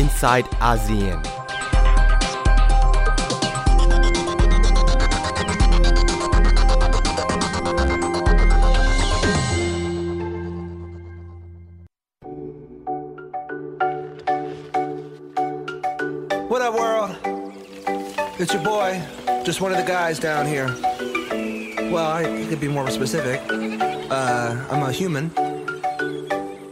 inside ASEAN. What up, world? It's your boy, just one of the guys down here. Well, I could be more specific. Uh, I'm a human.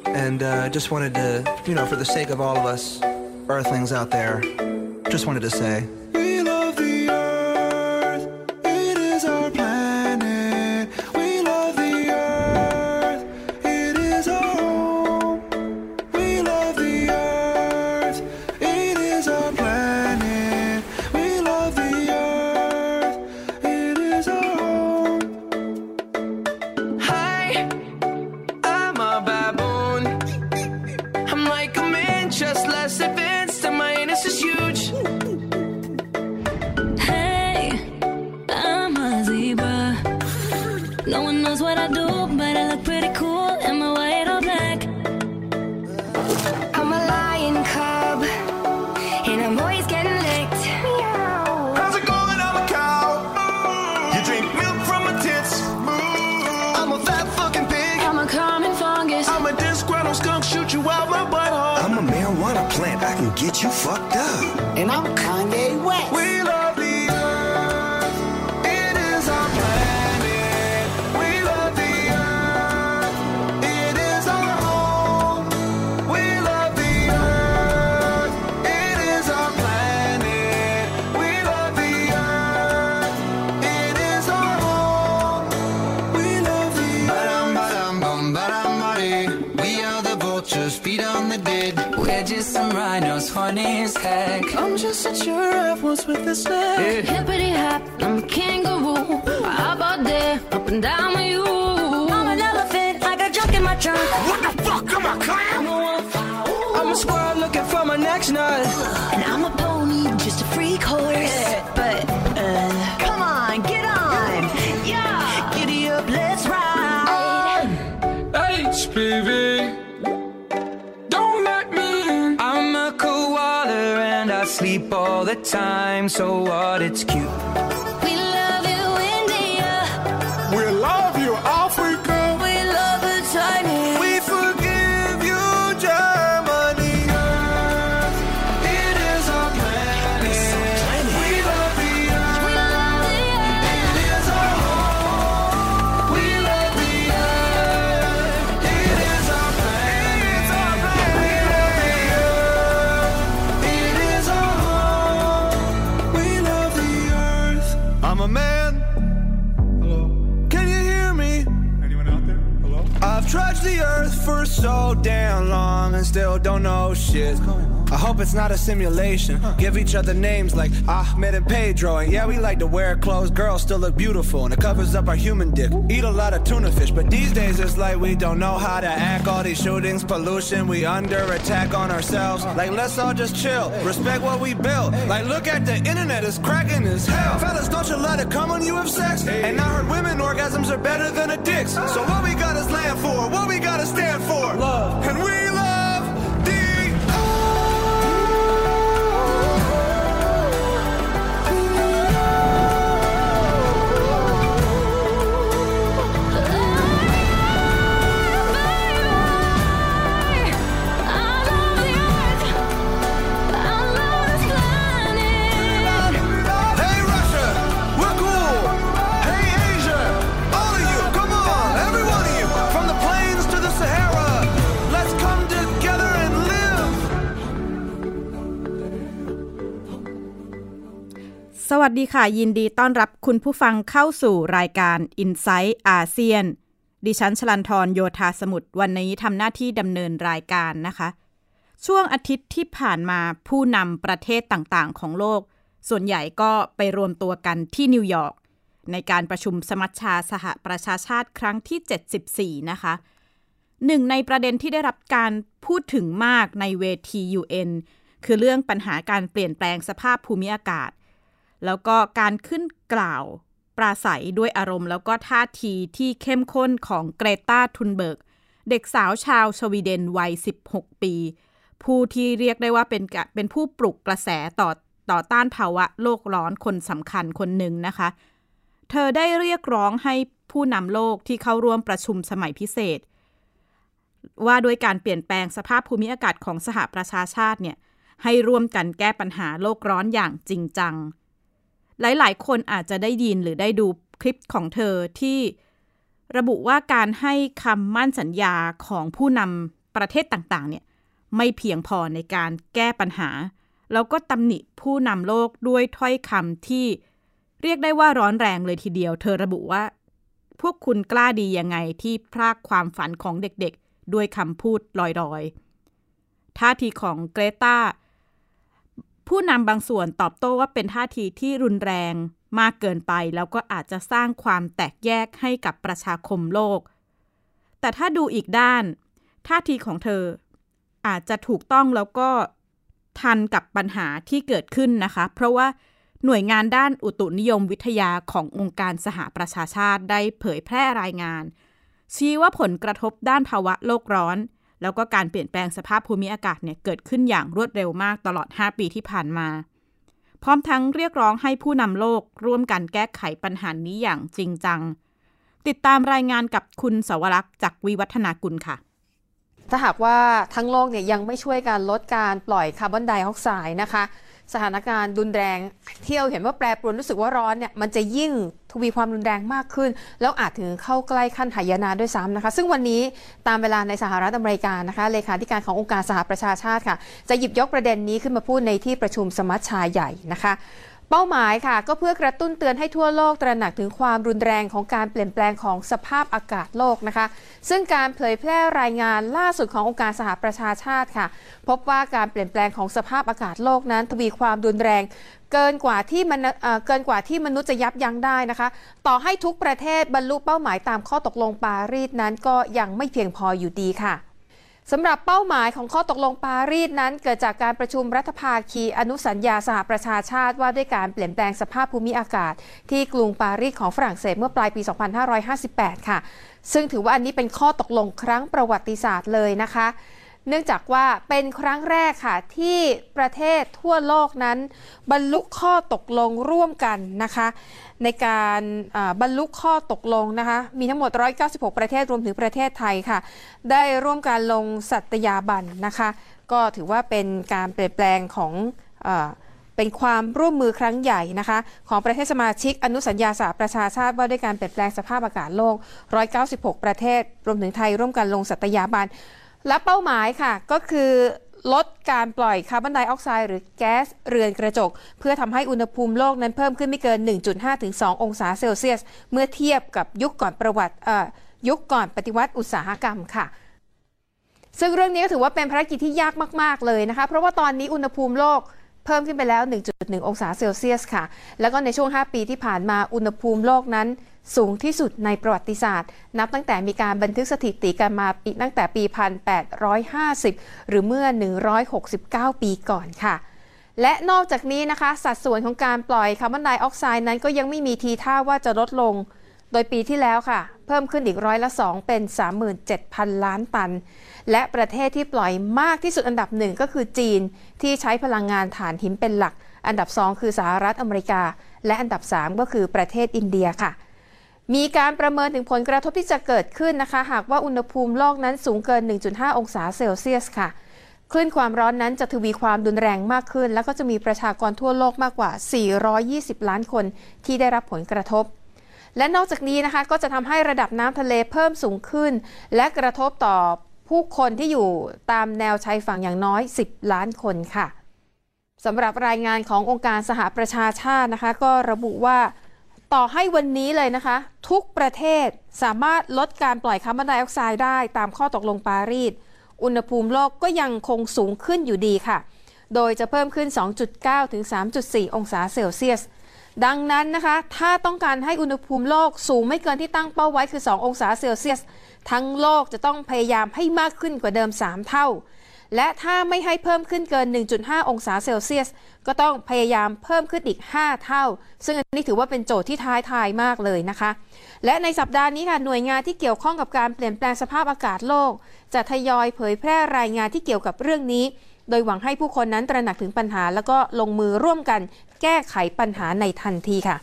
And uh, just wanted to, you know, for the sake of all of us earthlings out there, just wanted to say. Giraffe once with a snack. Hippity hop, I'm a kangaroo. How about that? Up and down with you. I'm an elephant, I got junk in my trunk. What the fuck? I'm a clown. I'm a squirrel looking for my next nut. And I'm a pony, just a freak horse. Yeah. But, uh, come on, get on. Yeah, giddy up, let's ride. HPV. Sleep all the time. So what? It's cute. Still don't know shit. I hope it's not a simulation. Give each other names like Ahmed and Pedro. And yeah, we like to wear clothes. Girls still look beautiful and it covers up our human dick. Eat a lot of tuna fish, but these days it's like we don't know how to act. All these shootings, pollution, we under attack on ourselves. Like, let's all just chill. Respect what we built. Like, look at the internet, it's cracking as hell. Fellas, don't you let it come when you have sex? And I heard women orgasms are better than a dick's. So what we got is land for, what we gotta stand for. Love. And we วัสดีค่ะ ยินดีต้อนรับคุณผู้ฟังเข้าสู่รายการ Insight อาเซียน ดิฉันชลันทรโยธาสมุทรวันนี้ทำหน้าที่ดำเนินรายการนะคะ ช่วงอาทิตย์ที่ผ่านมาผู้นำประเทศต่างๆ ของโลก ส่วนใหญ่ก็ไปรวมตัวกันที่นิวยอร์กในการประชุมสมัชชาสหประชาชาติครั้งที่ 74 นะคะ หนึ่งในประเด็นที่ได้รับการพูดถึงมากในเวที UN คือเรื่องปัญหาการเปลี่ยนแปลงสภาพภูมิอากาศ แล้วก็การขึ้นกล่าวปราศัยด้วยอารมณ์ แล้วก็ท่าทีที่เข้มข้นของเกรตาทุนเบิร์ก เด็กสาวชาวสวีเดนวัย 16 ปี ผู้ที่เรียกได้ว่าเป็นเป็นผู้ปลุกกระแสต่อต่อต้านภาวะโลกร้อนคนสำคัญคนหนึ่งนะคะ เธอได้เรียกร้องให้ผู้นำโลกที่เข้าร่วมประชุมสมัยพิเศษ ว่าด้วยการเปลี่ยนแปลงสภาพภูมิอากาศของสหประชาชาติเนี่ยให้ร่วมกันแก้ปัญหาโลกร้อนอย่างจริงจัง หลาย ๆ คนอาจจะได้ยินหรือได้ดูคลิปของเธอที่ระบุว่าการให้คำมั่นสัญญาของผู้นำประเทศต่าง ๆ เนี่ยไม่เพียงพอในการแก้ปัญหา แล้วก็ตำหนิผู้นำโลกด้วยถ้อยคำที่เรียกได้ว่าร้อนแรงเลยทีเดียว เธอระบุว่า พวกคุณกล้าดียังไงที่พรากความฝันของเด็กๆ ด้วยคำพูดลอยๆ ท่าทีของเกรตา ผู้นำบางส่วนตอบโต้ว่าเป็นท่าทีที่รุนแรงมากเกินไป แล้วก็อาจจะสร้างความแตกแยกให้กับประชาคมโลก แต่ถ้าดูอีกด้าน ท่าทีของเธอ อาจจะถูกต้องแล้วก็ทันกับปัญหาที่เกิดขึ้นนะคะ เพราะว่าหน่วยงานด้านอุตุนิยมวิทยาขององค์การสหประชาชาติได้เผยแพร่รายงาน ชี้ว่าผลกระทบด้านภาวะโลกร้อน แล้วก็การเปลี่ยนแปลงสภาพภูมิอากาศเนี่ยเกิดขึ้นอย่างรวดเร็วมากตลอด 5 ปีที่ผ่านมา พร้อมทั้งเรียกร้องให้ผู้นำโลกร่วมกันแก้ไขปัญหานี้อย่างจริงจัง ติดตามรายงานกับคุณสวรักษ์จากวิวัฒนากุลค่ะถ้าหากว่าทั้งโลกเนี่ยยังไม่ช่วยการลดการปล่อยคาร์บอนไดออกไซด์นะคะ สถานการณ์ดุนแรงที่เราเห็นว่าแปรปรวนรู้สึกว่าร้อนเนี่ยมันจะยิ่งทวีความรุนแรงมากขึ้น แล้วอาจถึงเข้าใกล้ขั้นหายนะด้วยซ้ำนะคะ ซึ่งวันนี้ตามเวลาในสหรัฐอเมริกานะคะเลขาธิการขององค์การสหประชาชาติค่ะ จะหยิบยกประเด็นนี้ขึ้นมาพูดในที่ประชุมสมัชชาใหญ่นะคะ เป้าหมายค่ะ ก็เพื่อกระตุ้นเตือนให้ทั่วโลกตระหนักถึงความรุนแรงของการเปลี่ยนแปลงของสภาพอากาศโลกนะคะ ซึ่งการเผยแพร่รายงานล่าสุดขององค์การสหประชาชาติค่ะ พบว่าการเปลี่ยนแปลงของสภาพอากาศโลกนั้น ทวีความรุนแรงเกินกว่าที่มันเอ่อเกินกว่าที่มนุษย์จะยับยั้งได้นะคะ ต่อให้ทุกประเทศบรรลุเป้าหมายตามข้อตกลงปารีสนั้นก็ยังไม่เพียงพออยู่ดีค่ะ สำหรับเป้าหมายของข้อตกลงปารีสนั้น เกิดจากการประชุมรัฐภาคีอนุสัญญาสหประชาชาติว่าด้วยการเปลี่ยนแปลงสภาพภูมิอากาศ ที่กรุงปารีสของฝรั่งเศสเมื่อปลายปี 2558 ค่ะ ซึ่งถือว่าอันนี้เป็นข้อตกลงครั้งประวัติศาสตร์เลยนะคะ เนื่องจากว่าเป็นครั้งแรกค่ะที่ประเทศทั่วโลกนั้น บรรลุข้อตกลงร่วมกันนะคะ ในการบรรลุข้อตกลงนะคะ มีทั้งหมด 196 ประเทศรวมถึงประเทศไทยค่ะ ได้ร่วมการลงสัตยาบันนะคะ ก็ถือว่าเป็นการเปลี่ยนแปลงของอเป็นความร่วมมือครั้งใหญ่นะคะ ของประเทศสมาชิกอนุสัญญาสหประชาชาติว่าด้วยการเปลี่ยนแปลงสภาพอากาศโลก 196 ประเทศ รวมถึงไทยร่วมกันลงสัตยาบัน และเป้าหมายค่ะก็คือลดการปล่อยคาร์บอนไดออกไซด์หรือแก๊สเรือนกระจก เพื่อทำให้อุณหภูมิโลกนั้นเพิ่มขึ้นไม่เกิน 1.5 ถึง 2 องศาเซลเซียส เมื่อเทียบกับยุคก่อนประวัติยุคก่อนปฏิวัติอุตสาหกรรมค่ะ ซึ่งเรื่องนี้ก็ถือว่าเป็นภารกิจที่ยากมาก ๆ เลยนะคะ เพราะว่าตอนนี้อุณหภูมิโลกเพิ่มขึ้นไปแล้ว 1.1 องศาเซลเซียสค่ะ แล้วก็ในช่วง 5 ปีที่ผ่านมาอุณหภูมิโลกนั้น สูงที่สุดในประวัติศาสตร์ นับตั้งแต่มีการบันทึกสถิติกันมาปีตั้งแต่ปี 1850 หรือเมื่อ 169 ปีก่อนค่ะ และนอกจากนี้นะคะ สัดส่วนของการปล่อยคาร์บอนไดออกไซด์นั้นก็ยังไม่มีทีท่าว่าจะลดลง โดยปีที่แล้วค่ะ เพิ่มขึ้นอีกร้อยละ 2 เป็น 37,000 ล้านตัน และประเทศที่ปล่อยมากที่สุดอันดับหนึ่งก็คือจีนที่ใช้พลังงานถ่านหินเป็นหลัก อันดับ 2 คือสหรัฐอเมริกา และอันดับ 3 ก็คือประเทศอินเดียค่ะ มีการประเมินถึงผลกระทบที่จะเกิดขึ้นนะคะ หากว่าอุณหภูมิโลกนั้นสูงเกิน 1.5 องศาเซลเซียสค่ะคลื่นความร้อนนั้นจะทวีความรุนแรงมากขึ้น แล้วก็จะมีประชากรทั่วโลกมากกว่า 420 ล้านคนที่ได้รับผลกระทบ และนอกจากนี้นะคะ ก็จะทำให้ระดับน้ำทะเลเพิ่มสูงขึ้น และกระทบต่อผู้คนที่อยู่ตามแนวชายฝั่งอย่างน้อย 10 ล้านคนค่ะสำหรับรายงานขององค์การสหประชาชาตินะคะ ก็ระบุว่า ต่อให้วันนี้เลยนะคะ ทุกประเทศสามารถลดการปล่อยคาร์บอนไดออกไซด์ได้ตามข้อตกลงปารีส อุณหภูมิโลกก็ยังคงสูงขึ้นอยู่ดีค่ะ โดยจะเพิ่มขึ้น 2.9 ถึง 3.4 องศาเซลเซียส ดังนั้นนะคะ ถ้าต้องการให้อุณหภูมิโลกสูงไม่เกินที่ตั้งเป้าไว้คือ 2 องศาเซลเซียส ทั้งโลกจะต้องพยายามให้มากขึ้นกว่าเดิม 3 เท่า และถ้าไม่ให้เพิ่มขึ้นเกิน 1.5 องศาเซลเซียส ก็ต้องพยายามเพิ่มขึ้นอีก 5 เท่า ซึ่งอันนี้ถือว่าเป็นโจทย์ที่ท้ายทายมากเลยนะคะ และในสัปดาห์นี้ค่ะหน่วยงานที่เกี่ยวข้องกับการเปลี่ยนแปลงสภาพอากาศโลก จะทยอยเผยแพร่รายงานที่เกี่ยวกับเรื่องนี้ โดยหวังให้ผู้คนนั้นตระหนักถึงปัญหา แล้วก็ลงมือร่วมกัน แก้ไขปัญหาในทันทีค่ะ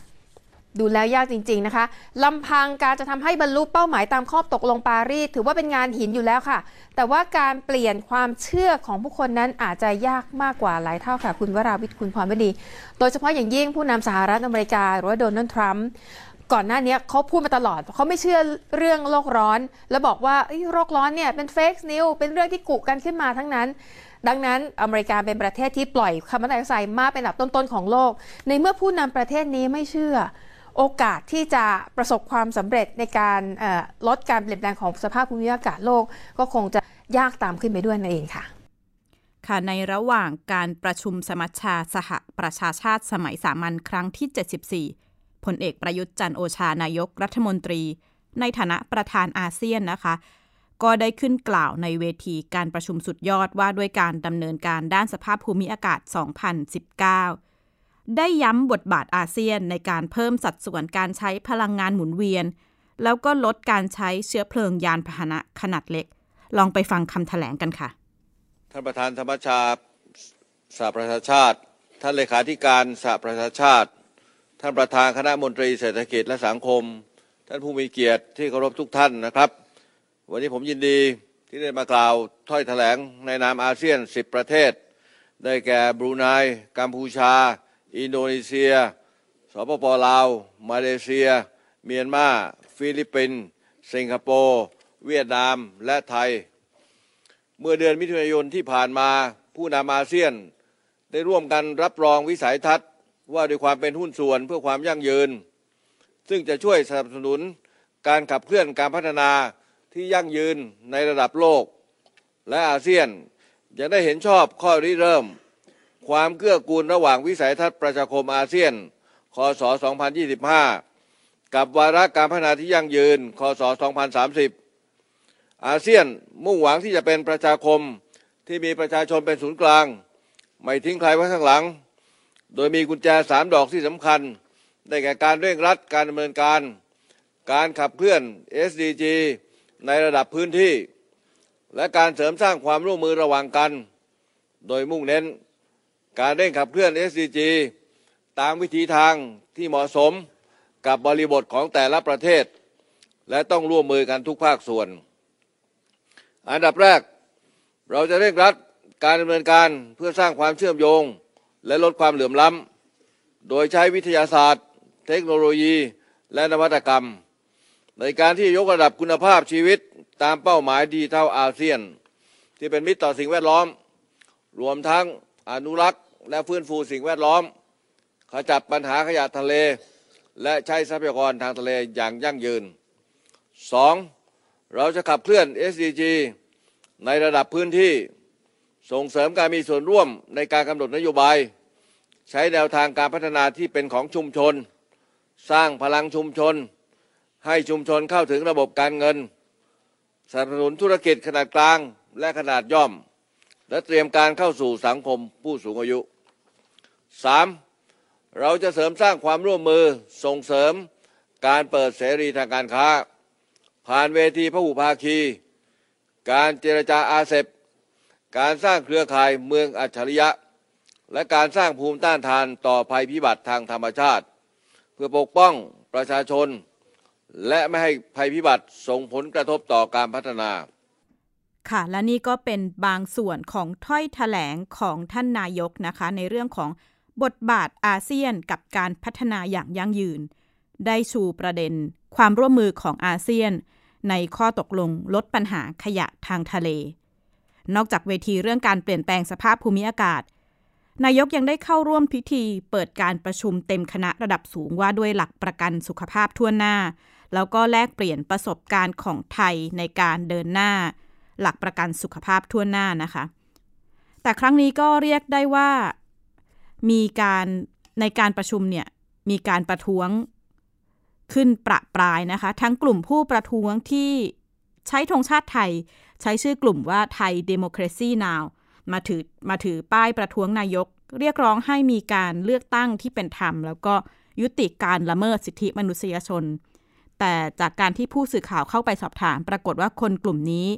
ดูแล้วยากจริง ๆนะคะลำพังการจะทำให้บรรลุเป้าหมายตามข้อตกลงปารีสถือว่าเป็นงานหินอยู่แล้วค่ะ แต่ว่าการเปลี่ยนความเชื่อของผู้คนนั้นอาจจะยากมากกว่าหลายเท่าค่ะ คุณวราวิทย์คุณพรวดี โดยเฉพาะอย่างยิ่งผู้นำสหรัฐอเมริกา หรือว่าโดนัลด์ทรัมป์ก่อนหน้านี้เขาพูดมาตลอดเขาไม่เชื่อเรื่องโลกร้อน แล้วบอกว่าเอ้โลกร้อนเนี่ยเป็น fake news เป็นเรื่องที่กุกันขึ้นมาทั้งนั้น ดังนั้นอเมริกาเป็นประเทศที่ปล่อยคาร์บอนไดออกไซด์มากเป็นอันดับต้นๆของโลก ในเมื่อผู้นำประเทศนี้ไม่เชื่อ โอกาสที่จะประสบความสำเร็จในการลดการเปลี่ยนแปลงของสภาพภูมิอากาศโลก ก็คงจะยากตามขึ้นไปด้วยนั่นเองค่ะค่ะในระหว่างการประชุมสมัชชาสหประชาชาติสมัยสามัญครั้งที่ 74พลเอกประยุทธ์จันโอชานายกรัฐมนตรี ในฐานะประธานอาเซียนนะคะ ก็ได้ขึ้นกล่าวในเวทีการประชุมสุดยอดว่าด้วยการดำเนินการด้านสภาพภูมิอากาศ 2019 ได้ย้ำบทบาทอาเซียนในการเพิ่มสัดส่วนการใช้พลังงานหมุนเวียน แล้วก็ลดการใช้เชื้อเพลิงยานพาหนะขนาดเล็ก ลองไปฟังคำแถลงกันค่ะ ท่านประธานธรรมชาสหประชาชาติ ท่านเลขาธิการสหประชาชาติ ท่านประธานคณะมนตรีเศรษฐกิจและสังคม ท่านผู้มีเกียรติที่เคารพทุกท่านนะครับ วันนี้ผมยินดีที่ได้มากล่าวถ้อยแถลงในนามอาเซียน 10 ประเทศ ได้แก่บรูไนกัมพูชา อินโดนีเซีย สปปลาว มาเลเซีย เมียนมา ฟิลิปปินส์สิงคโปร์ เวียดนาม และไทย เมื่อเดือนมิถุนายนที่ผ่านมาผู้นำอาเซียน ได้ร่วมกันรับรองวิสัยทัศน์ ว่าด้วยความเป็นหุ้นส่วนเพื่อความยั่งยืน ซึ่งจะช่วยสนับสนุนการขับเคลื่อนการพัฒนาที่ยั่งยืนในระดับโลก และอาเซียนยังได้เห็นชอบข้อริเริ่ม ความเกื้อกูลระหว่างวิสัยทัศน์ประชาคมอาเซียน คศ 2025 กับวาระการพัฒนาที่ยั่งยืน คศ 2030 อาเซียนมุ่งหวังที่จะเป็นประชาคมที่มีประชาชนเป็นศูนย์กลาง ไม่ทิ้งใครไว้ข้างหลัง โดยมีกุญแจสามดอกที่สำคัญ ได้แก่การเร่งรัดการดำเนินการ การขับเคลื่อน SDG ในระดับพื้นที่ และการเสริมสร้างความร่วมมือระหว่างกัน โดยมุ่งเน้น การเร่งขับเคลื่อน SDG ตามวิธีทางที่เหมาะสมกับบริบทของแต่ละประเทศ และต้องร่วมมือกันทุกภาคส่วน อันดับแรก เราจะเร่งรัดการดำเนินการเพื่อสร้างความเชื่อมโยง และลดความเหลื่อมล้ำโดยใช้วิทยาศาสตร์ เทคโนโลยี และนวัตกรรม ในการที่ยกระดับคุณภาพชีวิตตามเป้าหมายดีเท่าอาเซียน ที่เป็นมิตรต่อสิ่งแวดล้อม รวมทั้งอนุรักษ์ และฟื้นฟูสิ่งแวดล้อม ขจัดปัญหาขยะทะเล และใช้ทรัพยากรทางทะเลอย่างยั่งยืน 2. เราจะขับเคลื่อน SDG ในระดับพื้นที่ส่งเสริมการมีส่วนร่วมในการกำหนดนโยบาย ใช้แนวทางการพัฒนาที่เป็นของชุมชน สร้างพลังชุมชน ให้ชุมชนเข้าถึงระบบการเงินสนับสนุนธุรกิจขนาดกลางและขนาดย่อม และเตรียมการเข้าสู่สังคมผู้สูงอายุ 3. เราจะเสริมสร้างความร่วมมือส่งเสริมการเปิดเสรีทางการค้า ผ่านเวทีพหุภาคี การเจรจาอาเซบการสร้างเครือข่ายเมืองอัจฉริยะ และการสร้างภูมิต้านทานต่อภัยพิบัติทางธรรมชาติ เพื่อปกป้องประชาชน และไม่ให้ภัยพิบัติส่งผลกระทบต่อการพัฒนาค่ะและนี่ก็เป็นบางส่วนของถ้อยแถลงของท่านนายกนะคะ ในเรื่องของ บทบาทอาเซียนกับการพัฒนาอย่างยั่งยืน ได้ชูประเด็น ความร่วมมือของอาเซียน ในข้อตกลงลดปัญหาขยะทางทะเล นอกจากเวทีเรื่องการเปลี่ยนแปลงสภาพภูมิอากาศ นายกยังได้เข้าร่วมพิธีเปิดการประชุมเต็มคณะระดับสูงว่าด้วยหลักประกันสุขภาพทั่วหน้า แล้วก็แลกเปลี่ยนประสบการณ์ของไทยในการเดินหน้า หลักประกันสุขภาพทั่วหน้านะคะ แต่ครั้งนี้ก็เรียกได้ว่า มีการในการประชุมเนี่ยมีการประท้วงขึ้นประปรายนะคะ ทั้งกลุ่มผู้ประท้วงที่ใช้ธงชาติไทย ใช้ชื่อกลุ่มว่าไทย Democracy Now มาถือมาถือป้ายประท้วงนายก เรียกร้องให้มีการเลือกตั้งที่เป็นธรรม แล้วก็ยุติการละเมิดสิทธิมนุษยชน แต่จากการที่ผู้สื่อข่าวเข้าไปสอบถาม ปรากฏว่าคนกลุ่มนี้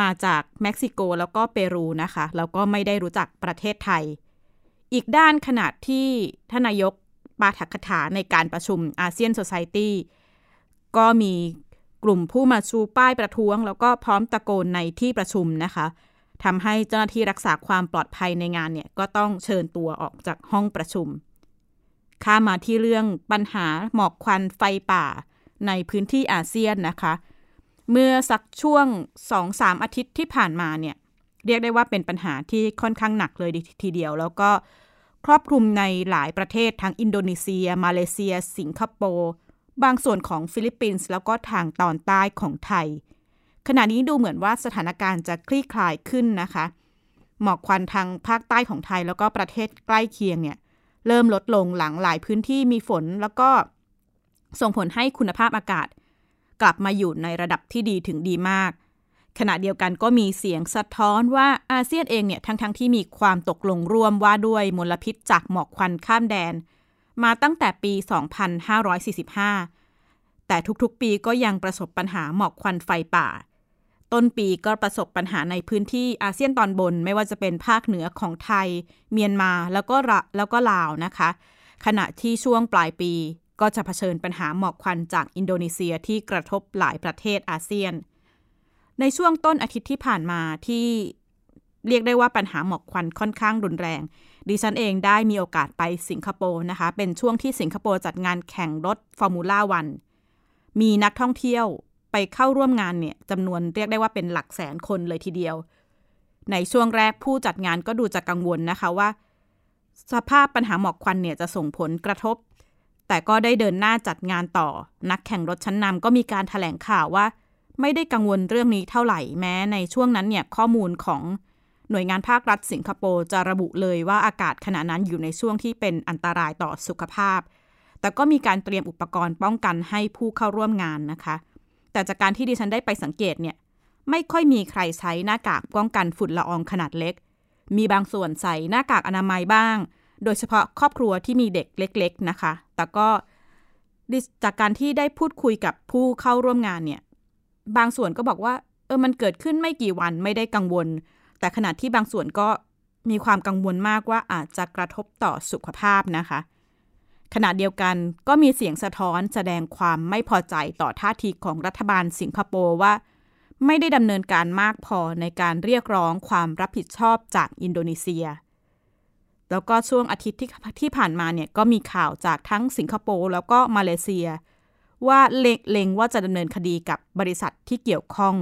มาจากเม็กซิโกแล้วก็เปรูนะคะแล้วก็ไม่ได้รู้จักประเทศไทย อีกด้านขนาดที่ท่านนายกปาฐกถาในการประชุมอาเซียนโซไซตี้ก็มีกลุ่มผู้มาชูป้ายประท้วง แล้วก็พร้อมตะโกนในที่ประชุมนะคะทำให้เจ้าหน้าที่รักษาความปลอดภัยในงานเนี่ยก็ต้องเชิญตัวออกจากห้องประชุม ข้ามาที่เรื่องปัญหาหมอกควันไฟป่าในพื้นที่อาเซียนนะคะ เมื่อสักช่วง 2-3 อาทิตย์ที่ผ่านมาเนี่ย เรียกได้ว่าเป็นปัญหาที่ค่อนข้างหนักเลยทีเดียว แล้วก็ครอบคลุมในหลายประเทศทั้งอินโดนีเซีย มาเลเซีย สิงคโปร์บางส่วนของฟิลิปปินส์แล้วก็ทางตอนใต้ของไทย ขณะนี้ดูเหมือนว่าสถานการณ์จะคลี่คลายขึ้นนะคะ หมอกควันทางภาคใต้ของไทยแล้วก็ประเทศใกล้เคียงเนี่ยเริ่มลดลงหลังหลายพื้นที่มีฝนแล้วก็ส่งผลให้คุณภาพอากาศ กลับมาอยู่ในระดับที่ดีถึงดีมาก ขณะเดียวกันก็มีเสียงสะท้อนว่าอาเซียนเองเนี่ยทั้งๆทที่มีความตกลงร่วมว่าด้วยมลพิษจากหมอกควันข้ามแดน มาตั้งแต่ปี 2545 แต่ทุกๆปีก็ยังประสบปัญหาหมอกควันไฟป่า ต้นปีก็ประสบปัญหาในพื้นที่อาเซียนตอนบนไม่ว่าจะเป็นภาคเหนือของไทย เมียนมาแล้วก็ระแล้วก็ลาวนะคะ ขณะที่ช่วงปลายปีก็จะเผชิญปัญหาหมอกควันจากอินโดนีเซียที่กระทบหลายประเทศอาเซียน ในช่วงต้นอาทิตย์ที่ผ่านมาที่เรียกได้ว่าปัญหาหมอกควันค่อนข้างรุนแรง ดิฉันเองได้มีโอกาสไปสิงคโปร์นะคะ เป็นช่วงที่สิงคโปร์จัดงานแข่งรถฟอร์มูล่าวัน มีนักท่องเที่ยวไปเข้าร่วมงานเนี่ยจำนวนเรียกได้ว่าเป็นหลักแสนคนเลยทีเดียว ในช่วงแรกผู้จัดงานก็ดูจะกังวลนะคะว่า สภาพปัญหาหมอกควันเนี่ยจะส่งผลกระทบ แต่ก็ได้เดินหน้าจัดงานต่อ นักแข่งรถชั้นนำก็มีการถแถลงข่าวว่า ไม่ได้กังวลเรื่องนี้เท่าไหร่แม้ในช่วงนั้นเนี่ยข้อมูลของหน่วยงานภาครัฐสิงคโปร์จะระบุเลยว่าอากาศขณะนั้นอยู่ในช่วงที่เป็นอันตรายต่อสุขภาพ แต่ก็มีการเตรียมอุปกรณ์ป้องกันให้ผู้เข้าร่วมงานนะคะ แต่จากการที่ดิฉันได้ไปสังเกตเนี่ยไม่ค่อยมีใครใช้หน้ากากป้องกันฝุ่นละอองขนาดเล็ก มีบางส่วนใส่หน้ากากอนามัยบ้าง โดยเฉพาะครอบครัวที่มีเด็กเล็ก ๆนะคะ แต่ก็จากการที่ได้พูดคุยกับผู้เข้าร่วมงานเนี่ย บางส่วนก็บอกว่าเออมันเกิดขึ้นไม่กี่วันไม่ได้กังวล แต่ขณะที่บางส่วนก็มีความกังวลมากว่าอาจจะกระทบต่อสุขภาพนะคะ ขณะเดียวกันก็มีเสียงสะท้อนแสดงความไม่พอใจต่อท่าทีของรัฐบาลสิงคโปร์ว่า ไม่ได้ดำเนินการมากพอในการเรียกร้องความรับผิดชอบจากอินโดนีเซีย แล้วก็ช่วงอาทิตย์ที่ที่ผ่านมาเนี่ยก็มีข่าวจากทั้งสิงคโปร์แล้วก็มาเลเซีย ว่าเล็งว่าจะดำเนินคดีกับบริษัทที่เกี่ยวข้อง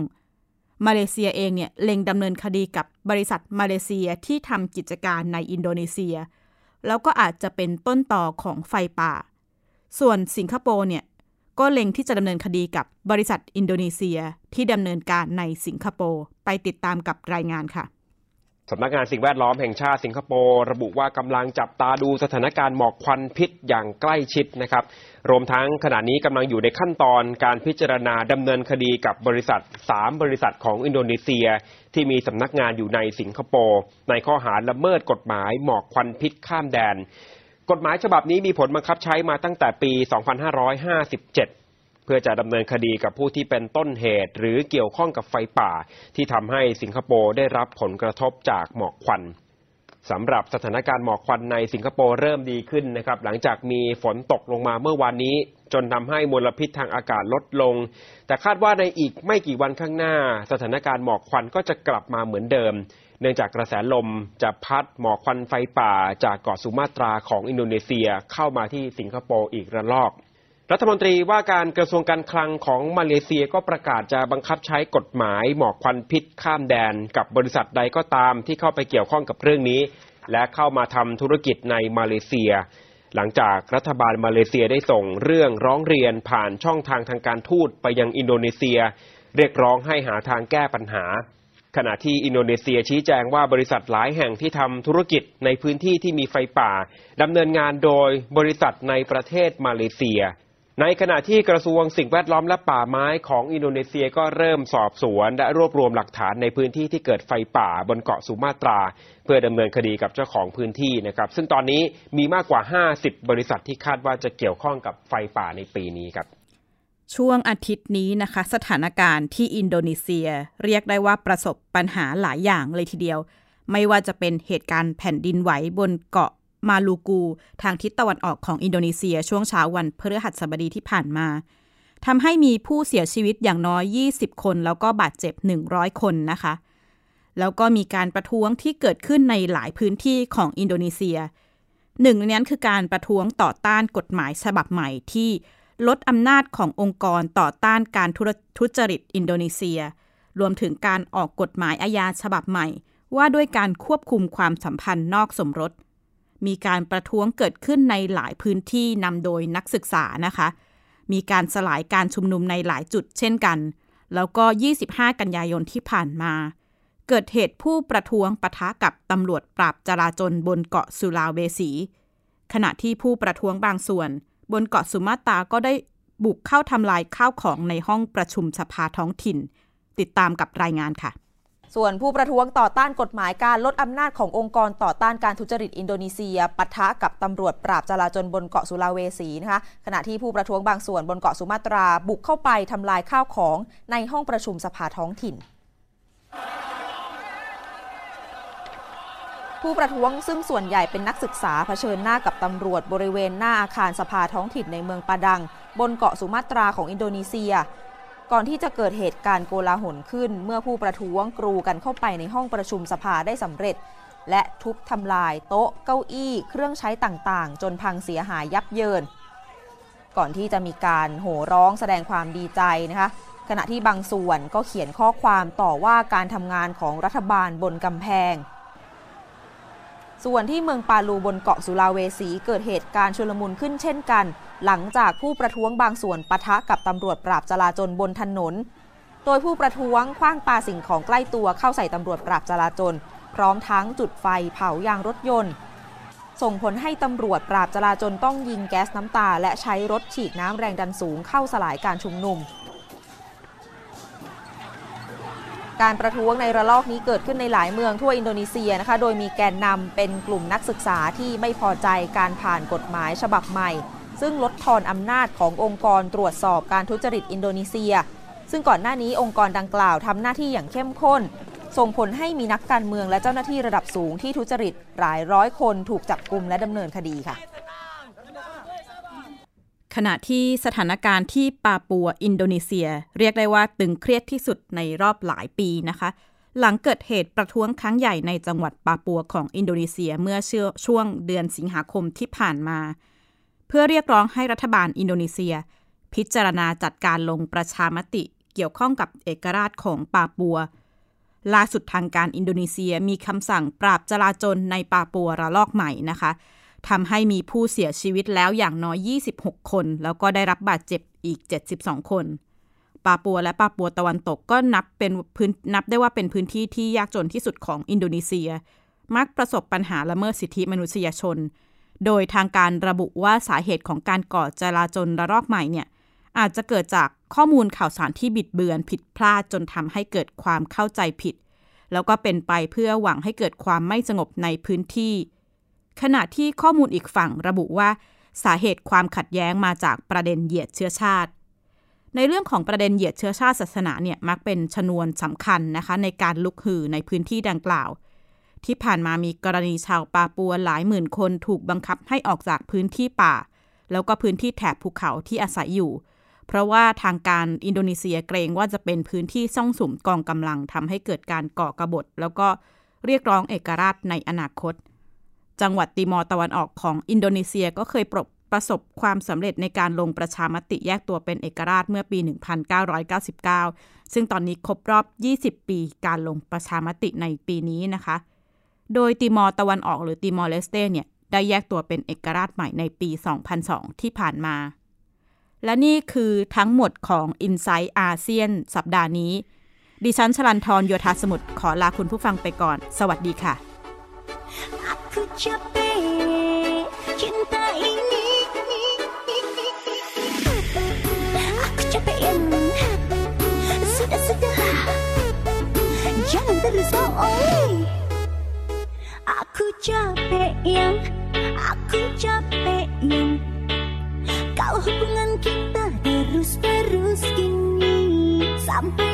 มาเลเซียเองเนี่ยเล็งดำเนินคดีกับบริษัทมาเลเซียที่ทำกิจการในอินโดนีเซีย แล้วก็อาจจะเป็นต้นต่อของไฟป่า ส่วนสิงคโปร์เนี่ยก็เล็งที่จะดำเนินคดีกับบริษัทอินโดนีเซียที่ดำเนินการในสิงคโปร์ไปติดตามกับรายงานค่ะ สำนักงานสิ่งแวดล้อมแห่งชาติสิงคโปร์ระบุว่ากำลังจับตาดูสถานการณ์หมอกควันพิษอย่างใกล้ชิดนะครับ รวมทั้งขณะนี้กำลังอยู่ในขั้นตอนการพิจารณาดำเนินคดีกับบริษัท 3 บริษัทของอินโดนีเซีย ที่มีสำนักงานอยู่ในสิงคโปร์ในข้อหาละเมิดกฎหมายหมอกควันพิษข้ามแดน กฎหมายฉบับนี้มีผลบังคับใช้มาตั้งแต่ปี 2557 พื่อจะดำเนินคดีกับผู้ที่เป็นต้นเหตุ หรือเกี่ยวข้องกับไฟป่า ที่ทำให้สิงคโปร์ได้รับผลกระทบจากหมอกควันสำหรับสถานการณ์หมอกควันในสิงคโปร์เริ่มดีขึ้นนะครับ หลังจากมีฝนตกลงมาเมื่อวานนี้ จนทำให้มลพิษทางอากาศลดลง แต่คาดว่าในอีกไม่กี่วันข้างหน้า สถานการณ์หมอกควันก็จะกลับมาเหมือนเดิม เนื่องจากกระแสลมจะพัดหมอกควันไฟป่าจากเกาะสุมาตราของอินโดนีเซียเข้ามาที่สิงคโปร์อีกระลอก รัฐมนตรีว่าการกระทรวงการคลังของมาเลเซียก็ประกาศจะบังคับใช้กฎหมายหมอกควันพิษข้ามแดนกับบริษัทใดก็ตามที่เข้าไปเกี่ยวข้องกับเรื่องนี้ และเข้ามาทำธุรกิจในมาเลเซีย หลังจากรัฐบาลมาเลเซียได้ส่งเรื่องร้องเรียนผ่านช่องทางทางการทูตไปยังอินโดนีเซีย เรียกร้องให้หาทางแก้ปัญหา ขณะที่อินโดนีเซียชี้แจงว่าบริษัทหลายแห่งที่ทำธุรกิจในพื้นที่ที่มีไฟป่าดำเนินงานโดยบริษัทในประเทศมาเลเซีย ในขณะที่กระทรวงสิ่งแวดล้อมและป่าไม้ของอินโดนีเซียก็เริ่มสอบสวนและรวบรวมหลักฐานในพื้นที่ที่เกิดไฟป่าบนเกาะสุมาตรา เพื่อดำเนินคดีกับเจ้าของพื้นที่นะครับซึ่งตอนนี้มีมากกว่า 50 บริษัทที่คาดว่าจะเกี่ยวข้องกับไฟป่าในปีนี้ครับช่วงอาทิตย์นี้นะคะ สถานการณ์ที่อินโดนีเซีย เรียกได้ว่าประสบปัญหาหลายอย่างเลยทีเดียว ไม่ว่าจะเป็นเหตุการณ์แผ่นดินไหวบนเกาะ มาลูกูทางทิศตะวันออกของอินโดนีเซียช่วงเช้าวันพฤหัสบดีที่ผ่านมาทำให้มีผู้เสียชีวิตอย่างน้อย 20 คน แล้วก็บาดเจ็บ 100 คนนะคะ แล้วก็มีการประท้วงที่เกิดขึ้นในหลายพื้นที่ของอินโดนีเซีย หนึ่งในนั้นคือการประท้วงต่อต้านกฎหมายฉบับใหม่ที่ลดอำนาจขององค์กรต่อต้านการทุจริตอินโดนีเซีย รวมถึงการออกกฎหมายอาญาฉบับใหม่ ว่าด้วยการควบคุมความสัมพันธ์นอกสมรส มีการประท้วงเกิดขึ้นในหลายพื้นที่นำโดยนักศึกษานะคะ มีการสลายการชุมนุมในหลายจุดเช่นกัน แล้วก็ 25 กันยายนที่ผ่านมา เกิดเหตุผู้ประท้วงปะทะกับตำรวจปราบจราจนบนเกาะสุลาเวสี ขณะที่ผู้ประท้วงบางส่วน บนเกาะสุมาตราก็ได้บุกเข้าทำลายข้าวของในห้องประชุมสภาท้องถิ่น ติดตามกับรายงานค่ะ ส่วนผู้ประท้วงต่อต้านกฎหมายการลดอำนาจขององค์กรต่อต้านการทุจริตอินโดนีเซียปะทะกับตำรวจปราบจลาจลบนเกาะสุลาเวสีนะคะขณะที่ผู้ประท้วงบางส่วนบนเกาะสุมาตราบุกเข้าไปทำลายข้าวของในห้องประชุมสภาท้องถิ่น ผู้ประท้วงซึ่งส่วนใหญ่เป็นนักศึกษาเผชิญหน้ากับตำรวจบริเวณหน้าอาคารสภาท้องถิ่นในเมืองปาดัง บนเกาะสุมาตราของอินโดนีเซีย ก่อนที่จะเกิดเหตุการณ์โกลาหลขึ้น เมื่อผู้ประท้วงกรูกันเข้าไปในห้องประชุมสภาได้สำเร็จ และทุบทำลายโต๊ะเก้าอี้ เครื่องใช้ต่างๆ จนพังเสียหายยับเยิน ก่อนที่จะมีการโห่ร้องแสดงความดีใจนะคะขณะที่บางส่วนก็เขียนข้อความต่อว่าการทำงานของรัฐบาลบนกำแพง ส่วนที่เมืองปาลูบนเกาะสุลาเวสีเกิดเหตุการณ์ชุลมุนขึ้นเช่นกัน หลังจากผู้ประท้วงบางส่วนปะทะกับตำรวจปราบจลาจลบนถนน โดยผู้ประท้วงคว้างปาสิ่งของใกล้ตัวเข้าใส่ตำรวจปราบจลาจล พร้อมทั้งจุดไฟเผายางรถยนต์ ส่งผลให้ตำรวจปราบจลาจลต้องยิงแก๊สน้ำตา และใช้รถฉีดน้ำแรงดันสูงเข้าสลายการชุมนุม การประท้วงในระลอกนี้เกิดขึ้นในหลายเมืองทั่วอินโดนีเซียนะคะ โดยมีแกนนำเป็นกลุ่มนักศึกษาที่ไม่พอใจการผ่านกฎหมายฉบับใหม่ ซึ่งลดทอนอำนาจขององค์กรตรวจสอบการทุจริตอินโดนีเซีย ซึ่งก่อนหน้านี้องค์กรดังกล่าวทำหน้าที่อย่างเข้มข้น ส่งผลให้มีนักการเมืองและเจ้าหน้าที่ระดับสูงที่ทุจริตหลายร้อยคนถูกจับกลุ่มและดำเนินคดีค่ะ ขณะที่สถานการณ์ที่ปาปัวอินโดนีเซีย เรียกได้ว่าตึงเครียดที่สุดในรอบหลายปีนะคะ หลังเกิดเหตุประท้วงครั้งใหญ่ในจังหวัดปาปัวของอินโดนีเซียเมื่อช่วงเดือนสิงหาคมที่ผ่านมา เพื่อเรียกร้องให้รัฐบาลอินโดนีเซีย พิจารณาจัดการลงประชามติเกี่ยวข้องกับเอกราชของปาปัว ล่าสุดทางการอินโดนีเซียมีคำสั่งปราบจลาจลในปาปัวระลอกใหม่นะคะ ทำให้มีผู้เสียชีวิตแล้วอย่างน้อย 26 คน แล้วก็ได้รับบาดเจ็บอีก 72 คนปาปัวและปาปัวตะวันตกก็นับเป็นพื้นนับได้ว่าเป็นพื้นที่ที่ยากจนที่สุดของอินโดนีเซีย มักประสบปัญหาละเมิดสิทธิมนุษยชน โดยทางการระบุว่าสาเหตุของการก่อจลาจลระลอกใหม่เนี่ยอาจจะเกิดจากข้อมูลข่าวสารที่บิดเบือนผิดพลาดจนทำให้เกิดความเข้าใจผิด แล้วก็เป็นไปเพื่อหวังให้เกิดความไม่สงบในพื้นที่ ขณะที่ข้อมูลอีกฝั่งระบุว่า สาเหตุความขัดแย้งมาจากประเด็นเหยียดเชื้อชาติ ในเรื่องของประเด็นเหยียดเชื้อชาติศาสนาเนี่ยมักเป็นชนวนสำคัญนะคะในการลุกฮือในพื้นที่ดังกล่าว ที่ผ่านมามีกรณีชาวปาปัวหลายหมื่นคนถูกบังคับให้ออกจากพื้นที่ป่า แล้วก็พื้นที่แถบภูเขาที่อาศัยอยู่เพราะว่าทางการอินโดนีเซียเกรงว่าจะเป็นพื้นที่ซ่องสุมกองกำลังทำให้เกิดการก่อกรบฏ แล้วก็เรียกร้องเอกราชในอนาคต จังหวัดติมอร์ตะวันออกของอินโดนีเซียก็เคยประประสบความสำเร็จในการลงประชามติแยกตัวเป็นเอกราชเมื่อปี 1999 ซึ่งตอนนี้ครบรอบ 20 ปีการลงประชามติในปีนี้นะคะ โดยติมอร์ตะวันออกหรือติมอร์เลสเตเนี่ยได้แยกตัวเป็นเอกราชใหม่ในปี 2002 ที่ผ่านมา และนี่คือทั้งหมดของ i n s i ซต์อาเซียนสัปดาห์นี้ ดิฉันชลันทรโยธาสมุทรขอลาคุณผู้ฟังไปก่อน สวัสดีค่ะ Aku capek cinta ini Aku capek ya, sudah sudah, Jangan terus bohong Aku capek yang Aku capek yang kau hubungan kita terus-terus gini. Sampai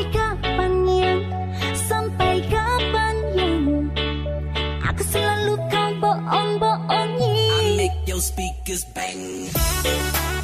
speakers bang.